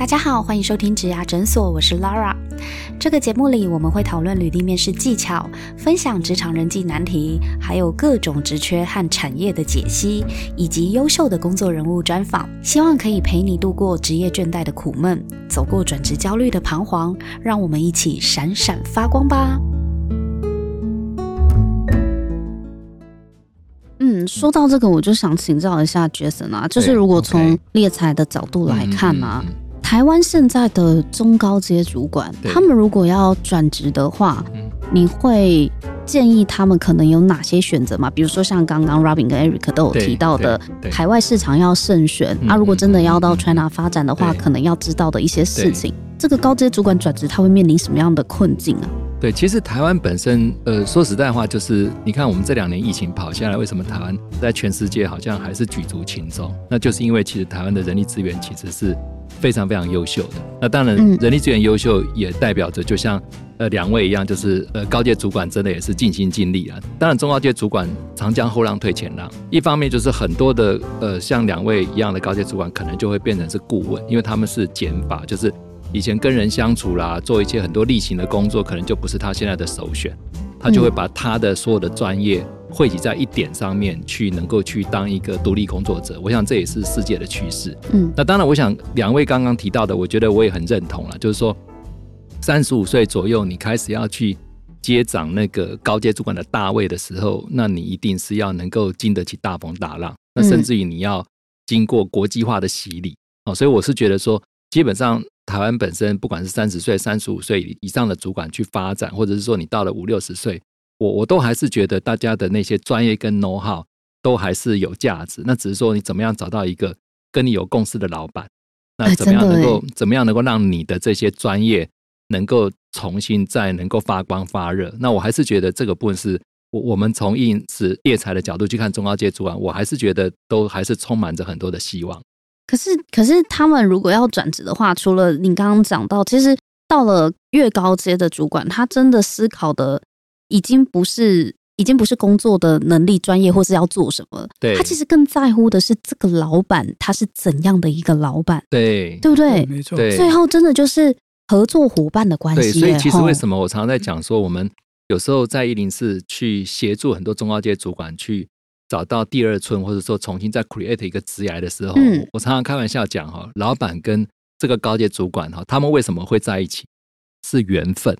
大家好，欢迎收听职涯诊所，我是 Lara。这个节目里，我们会讨论履历面试技巧，分享职场人际难题，还有各种职缺和产业的解析，以及优秀的工作人物专访。希望可以陪你度过职业倦怠的苦闷，走过转职焦虑的彷徨。让我们一起闪闪发光吧！嗯，说到这个，我就想请教一下 Jason 啊，就是如果从猎才的角度来看呢？台湾现在的中高阶主管，他们如果要转职的话，你会建议他们可能有哪些选择吗？比如说像刚刚 Robin 跟 Eric 都有提到的，海外市场要慎选。啊，如果真的要到 China 发展的话，可能要知道的一些事情。这个高阶主管转职，他会面临什么样的困境啊？对，其实台湾本身，呃，说实在话，就是你看我们这两年疫情跑下来，为什么台湾在全世界好像还是举足轻重？那就是因为其实台湾的人力资源其实是。非常非常优秀的，那当然人力资源优秀也代表着，就像呃两位一样，就是呃高阶主管真的也是尽心尽力啊。当然中高阶主管长江后浪推前浪，一方面就是很多的呃像两位一样的高阶主管可能就会变成是顾问，因为他们是减法，就是以前跟人相处啦，做一些很多例行的工作，可能就不是他现在的首选，他就会把他的所有的专业。汇集在一点上面去，能够去当一个独立工作者，我想这也是世界的趋势。嗯，那当然，我想两位刚刚提到的，我觉得我也很认同了，就是说，三十五岁左右你开始要去接掌那个高阶主管的大位的时候，那你一定是要能够经得起大风大浪，那甚至于你要经过国际化的洗礼哦。所以我是觉得说，基本上台湾本身不管是三十岁、三十五岁以上的主管去发展，或者是说你到了五六十岁。我我都还是觉得大家的那些专业跟 know how 都还是有价值，那只是说你怎么样找到一个跟你有共识的老板，那怎么样能够怎么样能够让你的这些专业能够重新再能够发光发热？那我还是觉得这个部分是我我们从应是猎才的角度去看中高阶主管，我还是觉得都还是充满着很多的希望。可是可是他们如果要转职的话，除了你刚刚讲到，其实到了越高阶的主管，他真的思考的。已经不是，已经不是工作的能力、专业，或是要做什么。对，他其实更在乎的是这个老板他是怎样的一个老板。对，对不对？没错。最后真的就是合作伙伴的关系。对，所以其实为什么我常常在讲说，我们有时候在一零四去协助很多中高阶主管去找到第二春，或者说重新再 create 一个职业的时候，我常常开玩笑讲哈，老板跟这个高阶主管哈，他们为什么会在一起？是缘分。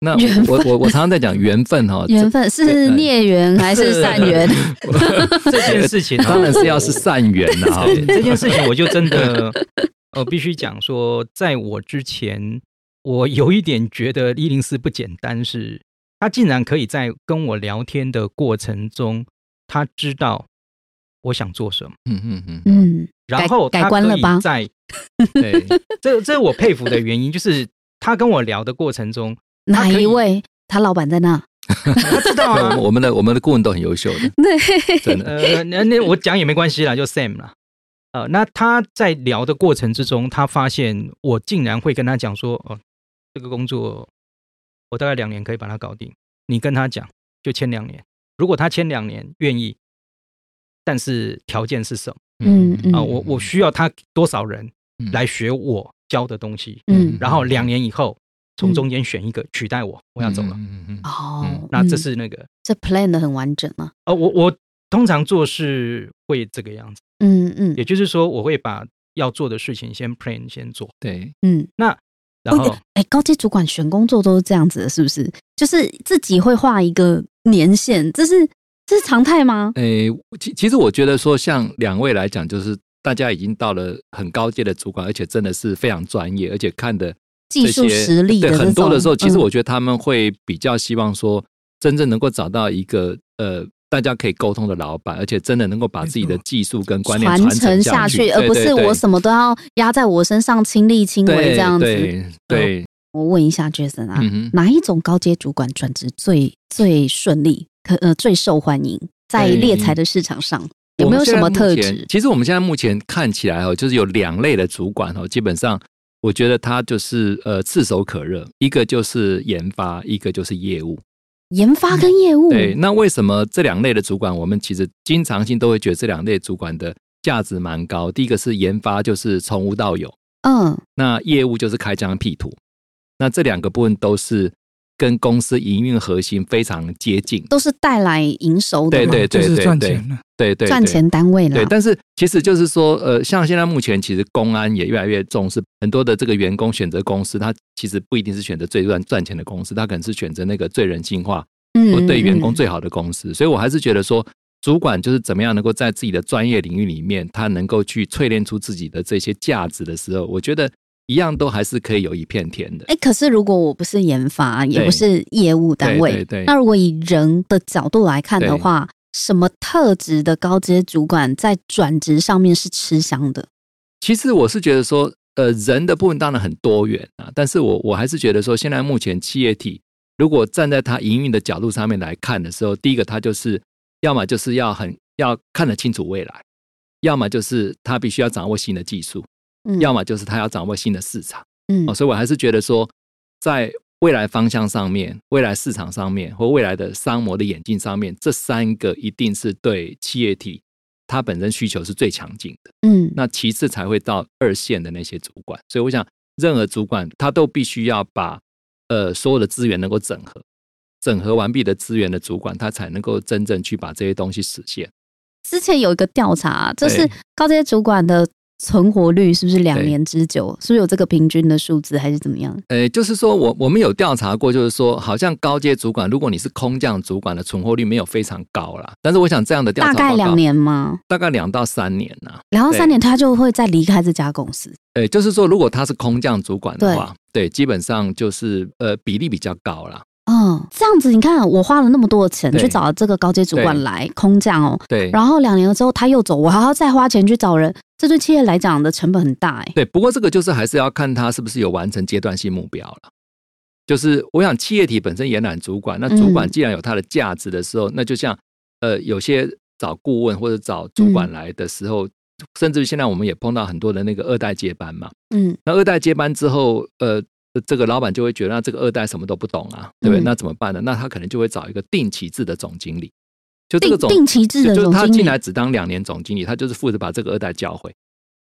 那我我我常常在讲缘分哈，缘分是孽缘还是善缘？这件事情当然是要是善缘啊。这件事情我就真的呃必须讲说，在我之前，我有一点觉得一零四不简单，是他竟然可以在跟我聊天的过程中，他知道我想做什么。嗯嗯嗯嗯，然后改观了吧？在 对，这这是我佩服的原因，就是他跟我聊的过程中。哪一位？他老板在那，他知道啊。我们的我们的顾问都很优秀的，对，真的。呃，那那我讲也没关系啦，就 Sam 了。呃，那他在聊的过程之中，他发现我竟然会跟他讲说：“哦，这个工作我大概两年可以把它搞定。你跟他讲，就签两年。如果他签两年愿意，但是条件是什么？嗯嗯啊，我我需要他多少人来学我教的东西？嗯，然后两年以后。”从中间选一个取代我，我要走了。嗯嗯哦，那这是那个这 plan 的很完整吗？哦，我我通常做事会这个样子。嗯嗯，也就是说，我会把要做的事情先 plan 先做。对，嗯，那然后哎，高级主管选工作都是这样子的，是不是？就是自己会画一个年限，这是这是常态吗？哎，其其实我觉得说，像两位来讲，就是大家已经到了很高阶的主管，而且真的是非常专业，而且看的。技术实力对很多的时候，其实我觉得他们会比较希望说，真正能够找到一个呃，大家可以沟通的老板，而且真的能够把自己的技术跟观念传承下去，而不是我什么都要压在我身上，亲力亲为这样子。对，我问一下 Jason 啊，哪一种高阶主管转职最最顺利，可呃最受欢迎，在猎才的市场上有没有什么特质？其实我们现在目前看起来哦，就是有两类的主管哦，基本上。我觉得他就是呃炙手可热，一个就是研发，一个就是业务。研发跟业务，对。那为什么这两类的主管，我们其实经常性都会觉得这两类主管的价值蛮高？第一个是研发，就是从无到有，嗯，那业务就是开疆辟土。那这两个部分都是跟公司营运核心非常接近，都是带来营收的，对对对就是赚对钱了。对对，赚钱单位对，啦。但是其实就是说，呃，像现在目前其实公安也越来越重视，很多的这个员工选择公司，他其实不一定是选择最赚赚钱的公司，他可能是选择那个最人性化嗯或对员工嗯最好的公司。所以我还是觉得说，主管就是怎么样能够在自己的专业领域里面，他能够去淬炼出自己的这些价值的时候，我觉得一样都还是可以有一片天的。哎，可是如果我不是研发，也不是业务单位，那如果以人的角度来看的对话，什么特质的高阶主管在转职上面是吃香的？其实我是觉得说，呃，人的部分当然很多元啊，但是我我还是觉得说，现在目前企业体如果站在它营运的角度上面来看的时候，第一个它就是要么就是要很要看得清楚未来，要么就是他必须要掌握新的技术，嗯，要么就是他要掌握新的市场。嗯哦，所以我还是觉得说，在未来方向上面、未来市场上面或未来的商模的演进上面，这三个一定是对企业体它本身需求是最强劲的。嗯那其次才会到二线的那些主管。所以我想，任何主管他都必须要把呃所有的资源能够整合，整合完毕的资源的主管，他才能够真正去把这些东西实现。之前有一个调查，就是高阶主管的存活率是不是两年之久？是不是有这个平均的数字，还是怎么样？呃，就是说我我们有调查过，就是说，好像高阶主管，如果你是空降主管的存活率没有非常高啦，但是我想这样的调查大概两，年吗？大概两到三年呐、两到三年他就会再离开这家公司。呃，就是说，如果他是空降主管的话，对，基本上就是呃比例比较高啦。嗯，这样子你看，我花了那么多的钱去找这个高阶主管对。来空降哦，对，然后两年了之后他又走，我还要再花钱去找人，这对企业来讲的成本很大哎。对，不过这个就是还是要看他是不是有完成阶段性目标了。就是我想企业体本身也揽主管，那主管嗯既然有他的价值的时候，那就像呃有些找顾问或者找主管嗯。来的时候，甚至于现在我们也碰到很多的那个二代接班嘛。嗯。那二代接班之后，呃，这个老板就会觉得，那这个二代什么都不懂啊，对不对？嗯那怎么办呢？那他可能就会找一个定期制的总经理，就这定个总定期制的就就是他总经理进来只当两年总经理，他就是负责把这个二代教会。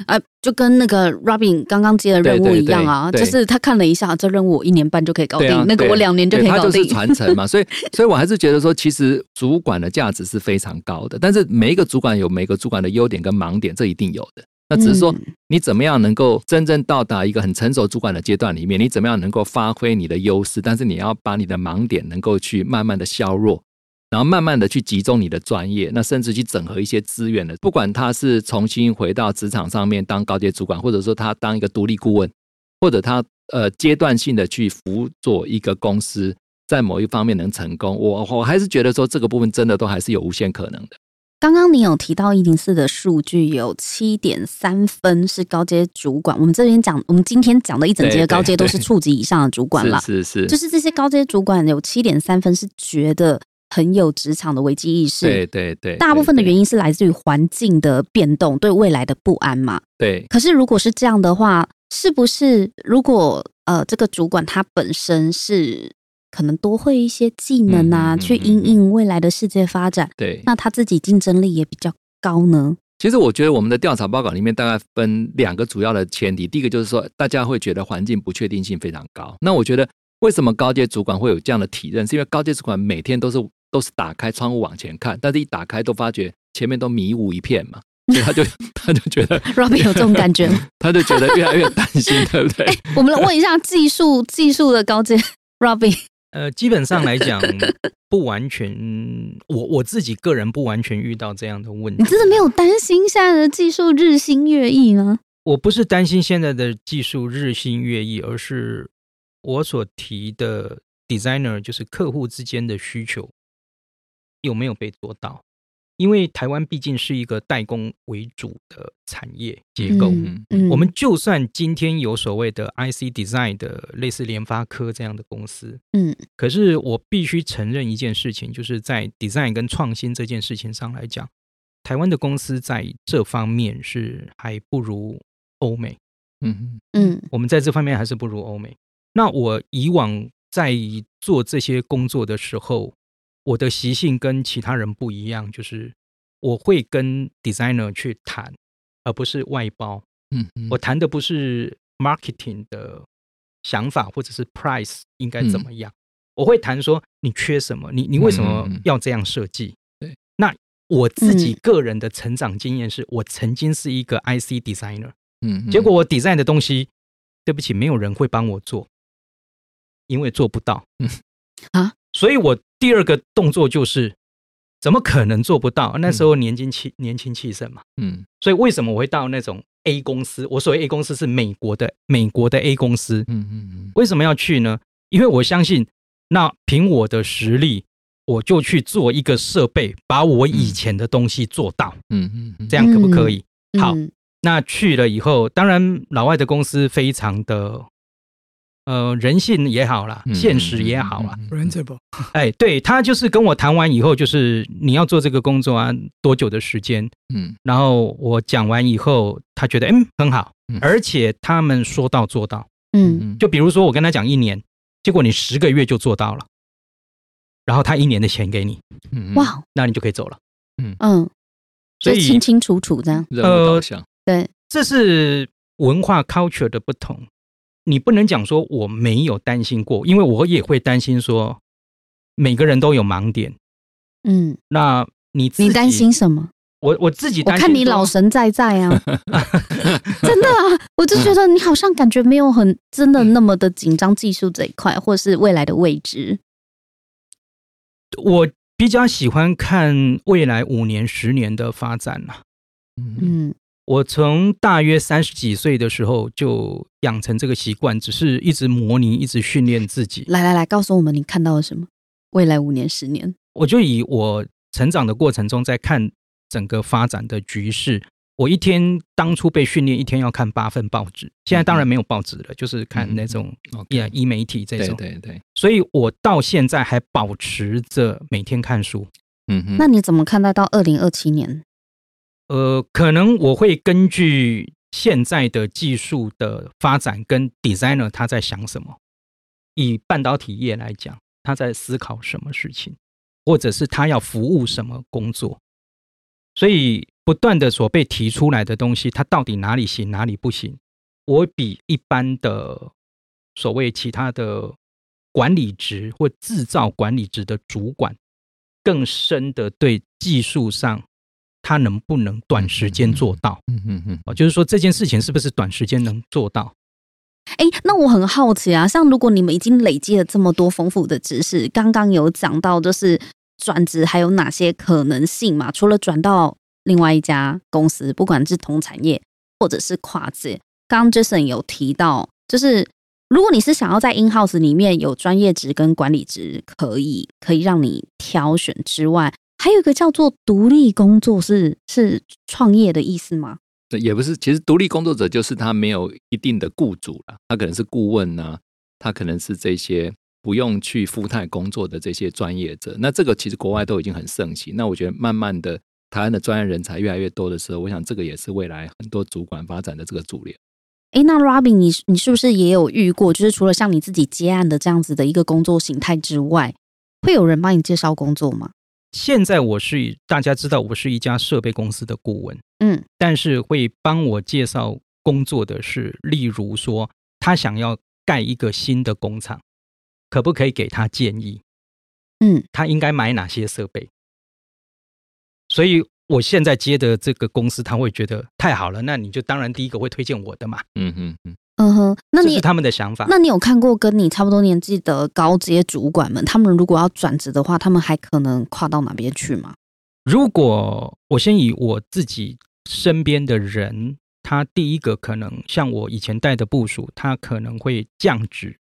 啊，就跟那个 Robin 刚刚接的任务一样啊，对对就是他看了一下，这任务我一年半就可以搞定，，那个我两年就可以搞定对他就是。传承嘛，所以，所以我还是觉得说，其实主管的价值是非常高的，但是每一个主管有每个主管的优点跟盲点，这一定有的。那只是说嗯，你怎么样能够真正到达一个很成熟主管的阶段里面，你怎么样能够发挥你的优势，但是你要把你的盲点能够去慢慢的削弱，然后慢慢的去集中你的专业，那甚至去整合一些资源的，不管他是重新回到职场上面当高阶主管，或者说他当一个独立顾问，或者他呃阶段性的去辅佐一个公司在某一方面能成功，我我还是觉得说这个部分真的都还是有无限可能的。刚刚你有提到一零四的数据有七点三分是高阶主管，我们这边讲，我们今天讲的一整节高阶都是对处级以上的主管啦。是是是，就是这些高阶主管有七点三分是觉得很有职场的危机意识，对对对，大部分的原因因是来自于环境的变动，对未来的不安嘛。对可是如果是这样的话，是不是如果呃这个主管他本身是可能多会一些技能啊，嗯嗯嗯去应应未来的世界发展，对。那他自己竞争力也比较高呢？其实我觉得我们的调查报告里面大概分两个主要的前提，第一个就是说大家会觉得环境不确定性非常高。那我觉得为什么高阶主管会有这样的体认，是因为高阶主管每天都是都是打开窗户往前看，但是一打开都发觉前面都迷雾一片嘛，所以他就他就觉得 Robin 有这种感觉吗？他就觉得越来越担心，对不对？我们来问一下技术技术的高阶 Robin，呃，基本上来讲，不完全，我我自己个人不完全遇到这样的问题你。真的没有担心现在的技术日新月异吗？我不是担心现在的技术日新月异，而是我所提的 designer 就是客户之间的需求有没有被做到？因为台湾毕竟是一个代工为主的产业结构，嗯嗯我们就算今天有所谓的 IC design 的类似联发科这样的公司，嗯可是我必须承认一件事情，就是在 design 跟创新这件事情上来讲，台湾的公司在这方面是还不如欧美。嗯嗯我们在这方面还是不如欧美。那我以往在做这些工作的时候，我的习性跟其他人不一样，就是我会跟 designer 去谈，而不是外包。嗯，我谈的不是 marketing 的想法或者是 price 应该怎么样，我会谈说你缺什么，你你为什么要这样设计？对，那我自己个人的成长经验是我曾经是一个 IC designer，嗯，结果我 design 的东西，对不起，没有人会帮我做，因为做不到，嗯。啊，所以我第二个动作就是。怎么可能做不到？那时候年轻气年轻气盛嘛，嗯，所以为什么我会到那种 A 公司？我所谓 A 公司是美国的美国的 A 公司，嗯嗯嗯。为什么要去呢？因为我相信，那凭我的实力，我就去做一个设备，把我以前的东西做到，嗯嗯，这样可不可以？好，那去了以后，当然老外的公司非常的。呃，人性也好啦，现实也好啊。哎，对他就是跟我谈完以后，就是你要做这个工作啊，多久的时间？嗯，然后我讲完以后，他觉得嗯很好，而且他们说到做到。嗯，就比如说我跟他讲一年，结果你十个月就做到了，然后他一年的钱给你，哇，那你就可以走了。嗯嗯，所以清清楚楚这样。呃，对，这是文化 culture 的不同。你不能讲说我没有担心过，因为我也会担心说每个人都有盲点。嗯，那你你担心什么？我我自己我看你老神在在啊，真的啊，我就觉得你好像感觉没有很真的那么的紧张技术这一块，或是未来的位置。我比较喜欢看未来五年、十年的发展呐。嗯。我从大约三十几岁的时候就养成这个习惯，只是一直模拟，一直训练自己。来来来，告诉我们你看到了什么？未来五年、十年，我就以我成长的过程中在看整个发展的局势。我一天当初被训练一天要看八份报纸，现在当然没有报纸了，就是看那种呀，e 媒体这种。对对对。所以我到现在还保持着每天看书。嗯哼。那你怎么看待到二零二七年？呃，可能我会根据现在的技术的发展跟 designer 他在想什么，以半导体业来讲，他在思考什么事情，或者是他要服务什么工作，所以不断的所被提出来的东西，它到底哪里行，哪里不行，我比一般的所谓其他的管理职或制造管理职的主管，更深的对技术上。他能不能短时间做到？嗯嗯嗯，哦，就是说这件事情是不是短时间能做到？哎，那我很好奇啊，像如果你们已经累积了这么多丰富的知识，刚刚有讲到就是转职还有哪些可能性嘛？除了转到另外一家公司，不管是同产业或者是跨界，刚刚 Jason 有提到，就是如果你是想要在 In House 里面有专业职跟管理职，可以可以让你挑选之外。还有一个叫做独立工作是是创业的意思吗？对，也不是。其实独立工作者就是他没有一定的雇主了，他可能是顾问呢，他可能是这些不用去复态工作的这些专业者。那这个其实国外都已经很盛行。那我觉得慢慢的，台湾的专业人才越来越多的时候，我想这个也是未来很多主管发展的这个主流。哎，那 Robin，你你是不是也有遇过？就是除了像你自己接案的这样子的一个工作形态之外，会有人帮你介绍工作吗？现在我是大家知道我是一家设备公司的顾问，嗯，但是会帮我介绍工作的是，例如说他想要盖一个新的工厂，可不可以给他建议？嗯，他应该买哪些设备？所以我现在接的这个公司，他会觉得太好了，那你就当然第一个会推荐我的嘛。嗯嗯嗯。嗯哼，那你是他们的想法。那你有看过跟你差不多年纪的高阶主管们，他们如果要转职的话，他们还可能跨到哪边去吗？如果我先以我自己身边的人，他第一个可能像我以前带的部署，他可能会降职。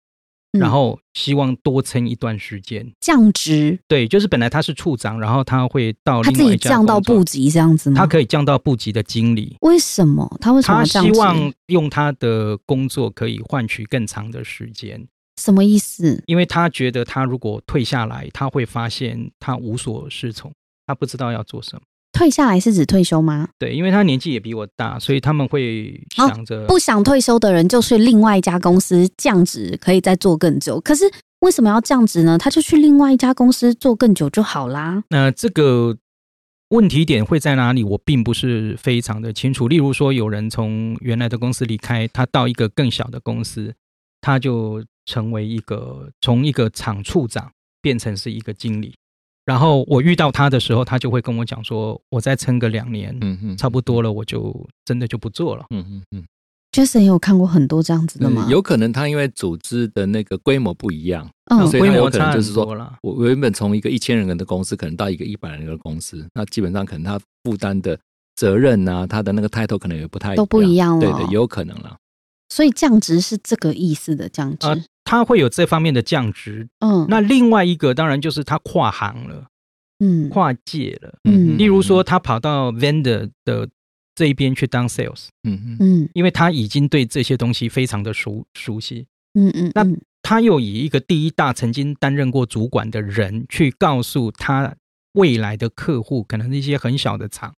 然后希望多撑一段时间，降职。对，就是本来他是处长，然后他会到他自己降到部级这样子吗？他可以降到部级的经理。为什么他为什么他希望用他的工作可以换取更长的时间？什么意思？因为他觉得他如果退下来，他会发现他无所适从，他不知道要做什么。退下来是指退休吗？对，因为他年纪也比我大，所以他们会想着不想退休的人就去另外一家公司降职，可以再做更久。可是为什么要降职呢？他就去另外一家公司做更久就好啦。那这个问题点会在哪里，我并不是非常的清楚。例如说，有人从原来的公司离开，他到一个更小的公司，他就成为一个从一个厂处长变成是一个经理。然后我遇到他的时候，他就会跟我讲说：“我再撑个两年，嗯嗯，差不多了，我就真的就不做了。”嗯嗯嗯。Jason 有看过很多这样子的吗？有可能他因为组织的那个规模不一样，嗯，规模可能就是说，我原本从一个一千人的公司，可能到一个一百人的公司，那基本上可能他负担的责任啊，他的那个 title 可能也不太都不一样了，对对，有可能了。所以降职是这个意思的降职，他会有这方面的降职。嗯，那另外一个当然就是他跨行了。嗯，跨界了。嗯，例如说，他跑到 vendor 的这一边去当 sales。嗯嗯嗯，因为他已经对这些东西非常的熟熟悉。嗯嗯，那他又以一个第一大曾经担任过主管的人去告诉他未来的客户，可能一些很小的厂，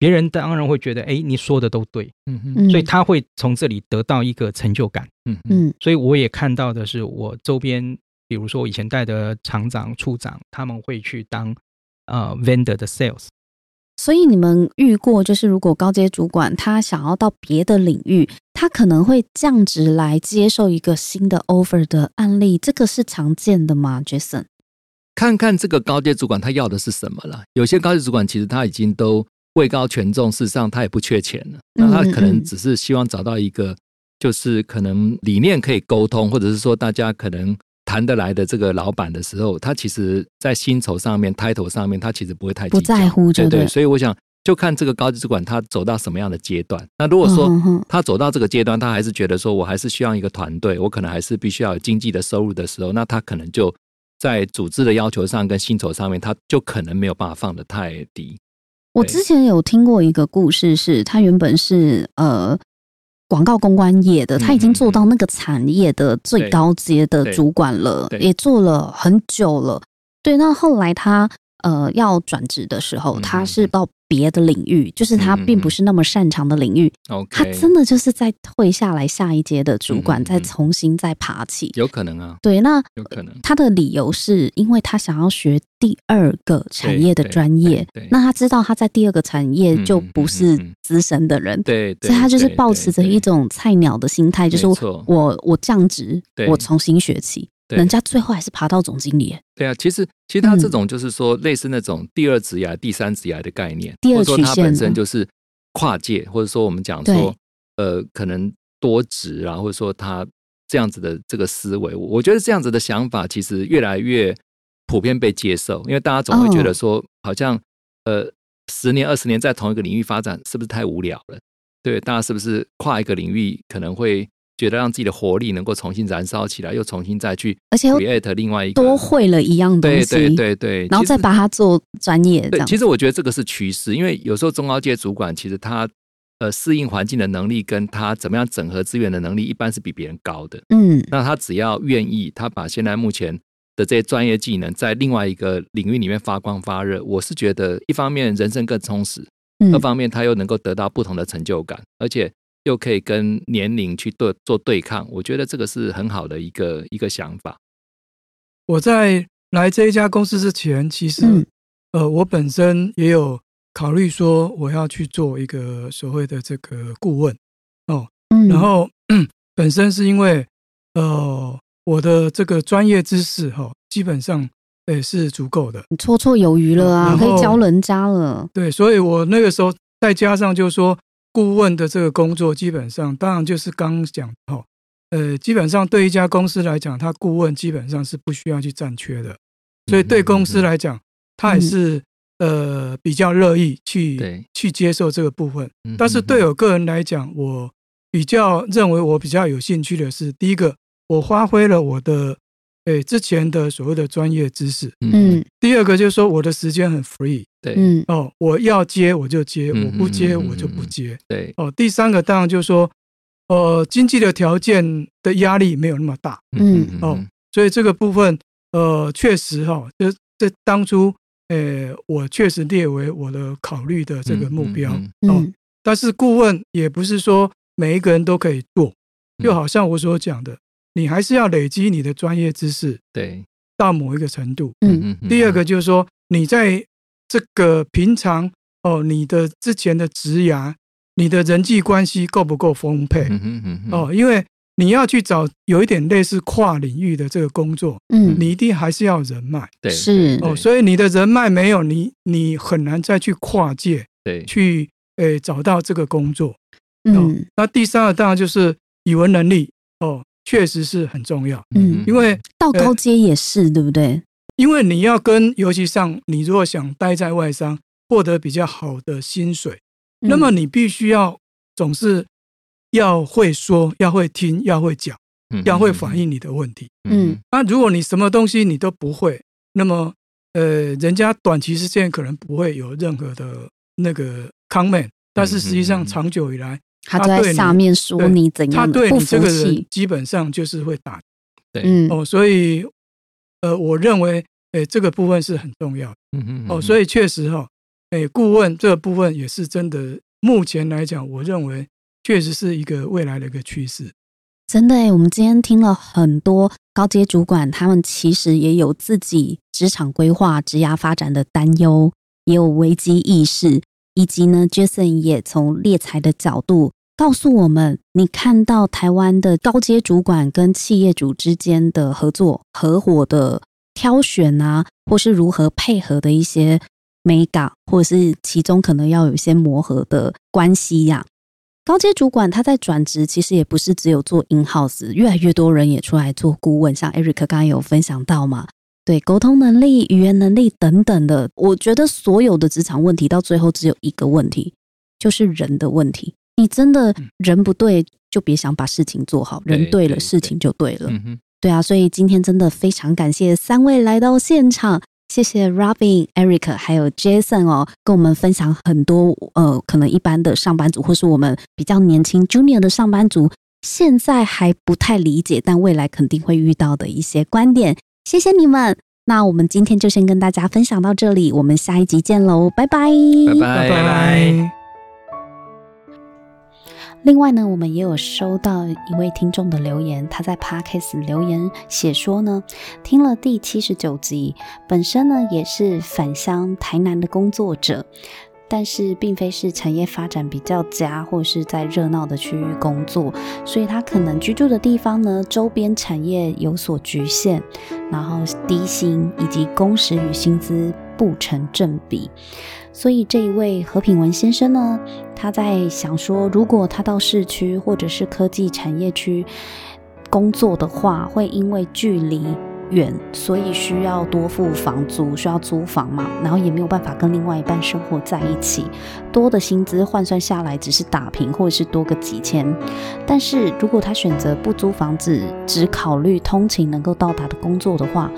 别人当然会觉得，哎，你说的都对。嗯嗯，所以他会从这里得到一个成就感。嗯嗯，所以我也看到的是，我周边，比如说我以前带的厂长、处长，他们会去当。呃，vendor 的 sales，所以你们遇过，就是如果高阶主管他想要到别的领域，他可能会降职来接受一个新的 offer 的案例，这个是常见的吗？Jason，看看这个高阶主管他要的是什么了。有些高阶主管其实他已经都位高权重，事实上他也不缺钱了，那他可能只是希望找到一个，就是可能理念可以沟通，或者是说大家可能。谈得来的这个老板的时候，他其实在薪酬上面、title 上面，他其实不会太不在乎，对对。所以我想，就看这个高级主管他走到什么样的阶段。那如果说他走到这个阶段，他还是觉得说我还是需要一个团队，我可能还是必须要有经济的收入的时候，那他可能就在组织的要求上跟薪酬上面，他就可能没有办法放得太低。我之前有听过一个故事，是他原本是呃。广告公关业的，他已经做到那个产业的最高阶的主管了，也做了很久了。对，那后来他呃要转职的时候，他是到。别的领域，就是他并不是那么擅长的领域。他真的就是在退下来下一阶的主管，再重新再爬起，有可能啊。对，那有可能。他的理由是因为他想要学第二个产业的专业。那他知道他在第二个产业就不是资深的人，对，所以他就是保持着一种菜鸟的心态，就是我我降职，我重新学起。人家最后还是爬到总经理。对啊，其实其实他这种就是说，类似那种第二职涯、第三职涯的概念，或者说他本身就是跨界，或者说我们讲说，呃，可能多职啊，或者说他这样子的这个思维，我觉得这样子的想法其实越来越普遍被接受，因为大家总会觉得说，好像呃，十年、二十年在同一个领域发展，是不是太无聊了？对，大家是不是跨一个领域可能会？觉得让自己的活力能够重新燃烧起来，又重新再去，而且 create 另外一个多会了一样东西，对对对对，然后再把它做专业。对，其实我觉得这个是趋势，因为有时候中高阶主管其实他呃适应环境的能力，跟他怎么样整合资源的能力，一般是比别人高的。嗯，那他只要愿意，他把现在目前的这些专业技能在另外一个领域里面发光发热，我是觉得一方面人生更充实，二方面他又能够得到不同的成就感，而且。又可以跟年龄去对做对抗，我觉得这个是很好的一个一个想法。我在来这一家公司之前，其实呃，我本身也有考虑说我要去做一个所谓的这个顾问哦，然后 本身是因为呃我的这个专业知识哈，基本上也是足够的，你绰绰有余了啊，可以教人家了。对，所以我那个时候再加上就是说。顾问的这个工作，基本上当然就是刚讲哈，呃，基本上对一家公司来讲，他顾问基本上是不需要去占缺的，所以对公司来讲，他也是呃比较乐意去去接受这个部分。但是对我个人来讲，我比较认为我比较有兴趣的是，第一个，我发挥了我的诶之前的所谓的专业知识，嗯，第二个就是说我的时间很 free。对，嗯，哦，我要接我就接，我不接我就不接。对，哦，第三个当然就是说，呃，经济的条件的压力没有那么大，嗯，哦，所以这个部分，呃，确实哈，这这当初，呃，我确实列为我的考虑的这个目标，哦，但是顾问也不是说每一个人都可以做，就好像我所讲的，你还是要累积你的专业知识，对，到某一个程度，嗯嗯。第二个就是说你在这个平常哦，你的之前的职涯，你的人际关系够不够丰沛？嗯嗯嗯哦，因为你要去找有一点类似跨领域的这个工作，嗯，你一定还是要人脉，对，是哦，所以你的人脉没有，你你很难再去跨界，对，去诶找到这个工作。嗯，那第三个当然就是语文能力哦，确实是很重要。嗯，因为到高阶也是对不对？因为你要跟，尤其像你如果想待在外商，获得比较好的薪水，那么你必须要总是要会说，要会听，要会讲，要会反映你的问题。嗯，那如果你什么东西你都不会，那么呃，人家短期之间可能不会有任何的那个 comment，但是实际上长久以来。他在下面说你怎样，他对你这个人基本上就是会打，对，嗯。哦，所以呃，我认为诶这个部分是很重要的，嗯嗯哦，所以确实哈，诶顾问这个部分也是真的，目前来讲，我认为确实是一个未来的一个趋势。真的诶，我们今天听了很多高阶主管，他们其实也有自己职场规划、职涯发展的担忧，也有危机意识。以及呢，Jason 也从猎才的角度告诉我们，你看到台湾的高阶主管跟企业主之间的合作、合伙的挑选啊，或是如何配合的一些美感，或者是其中可能要有一些磨合的关系呀。高阶主管他在转职，其实也不是只有做 in house，越来越多人也出来做顾问，像 Eric 刚刚有分享到嘛。对沟通能力、语言能力等等的，我觉得所有的职场问题到最后只有一个问题，就是人的问题。你真的人不对，就别想把事情做好；人对了，事情就对了。对啊，所以今天真的非常感谢三位来到现场，谢谢 Robin、Eric 还有 Jason 哦，跟我们分享很多呃，可能一般的上班族或是我们比较年轻 Junior 的上班族现在还不太理解，但未来肯定会遇到的一些观点。谢谢你们，那我们今天就先跟大家分享到这里，我们下一集见喽，拜拜，拜拜拜拜。另外呢，我们也有收到一位听众的留言，他在 Parkes 留言写说呢，听了第七十九集，本身呢也是返乡台南的工作者。但是并非是产业发展比较佳，或是在热闹的区域工作，所以他可能居住的地方呢，周边产业有所局限，然后低薪以及工时与薪资不成正比。所以这一位何品文先生呢，他在想说，如果他到市区或者是科技产业区工作的话，会因为距离。远，所以需要多付房租，需要租房嘛，然后也没有办法跟另外一半生活在一起，多的薪资换算下来只是打平，或者是多个几千。但是如果他选择不租房子，只考虑通勤能够到达的工作的话，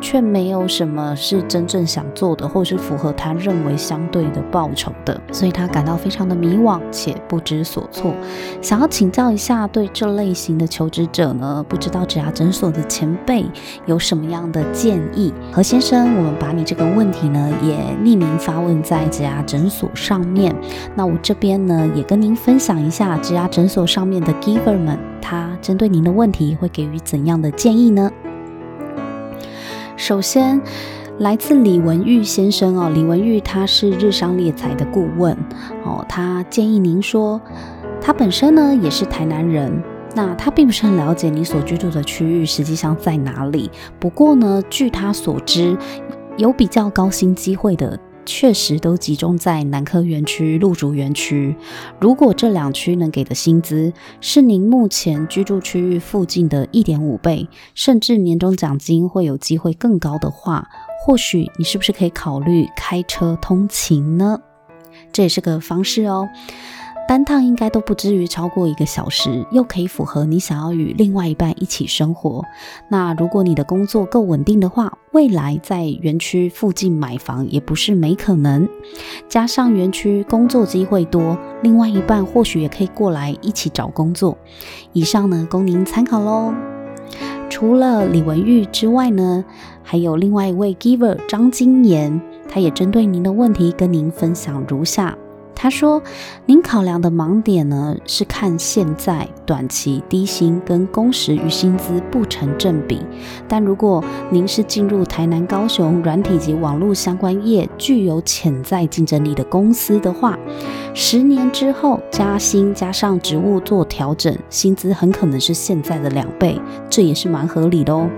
却没有什么是真正想做的，或是符合他认为相对的报酬的，所以他感到非常的迷惘且不知所措。想要请教一下，对这类型的求职者呢，不知道指牙诊所的前辈有。什么样的建议，何先生？我们把你这个问题呢，也匿名发问在植牙诊所上面。那我这边呢，也跟您分享一下植牙诊所上面的 Giver 们，他针对您的问题会给予怎样的建议呢？首先，来自李文玉先生哦，李文玉他是日商猎才的顾问哦，他建议您说，他本身呢也是台南人。那他并不是很了解你所居住的区域实际上在哪里。不过呢，据他所知，有比较高薪机会的，确实都集中在南科园区、鹿竹园区。如果这两区能给的薪资是您目前居住区域附近的一点五倍，甚至年终奖金会有机会更高的话，或许你是不是可以考虑开车通勤呢？这也是个方式哦。单趟应该都不至于超过一个小时，又可以符合你想要与另外一半一起生活。那如果你的工作够稳定的话，未来在园区附近买房也不是没可能。加上园区工作机会多，另外一半或许也可以过来一起找工作。以上呢，供您参考喽。除了李文玉之外呢，还有另外一位 giver 张金妍，他也针对您的问题跟您分享如下。他说：“您考量的盲点呢，是看现在短期低薪跟工时与薪资不成正比。但如果您是进入台南、高雄软体及网络相关业具有潜在竞争力的公司的话，十年之后加薪加上职务做调整，薪资很可能是现在的两倍，这也是蛮合理的哦。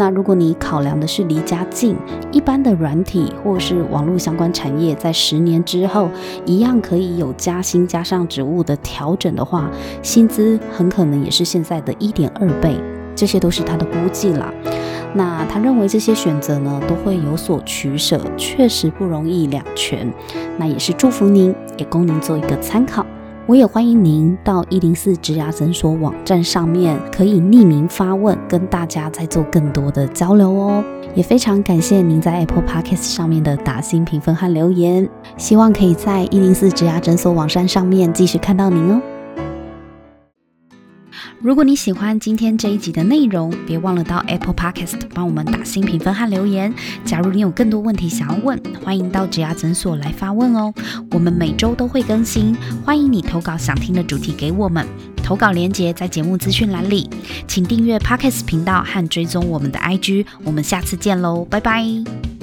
那如果你考量的是离家近，一般的软体或是网络相关产业，在十年之后一样可以有加薪加上职务的调整的话，薪资很可能也是现在的一点二倍，这些都是他的估计啦。那他认为这些选择呢都会有所取舍，确实不容易两全。那也是祝福您，也供您做一个参考。我也欢迎您到一零四植牙诊所网站上面，可以匿名发问，跟大家再做更多的交流哦。也非常感谢您在 Apple Podcast 上面的打新评分和留言，希望可以在一零四植牙诊所网站上面继续看到您哦。如果你喜欢今天这一集的内容，别忘了到 Apple Podcast 帮我们打新评分和留言。假如你有更多问题想要问，欢迎到植牙诊所来发问哦。我们每周都会更新，欢迎你投稿想听的主题给我们。投稿链接在节目资讯栏里，请订阅 Podcast 频道和追踪我们的 IG。我们下次见喽，拜拜。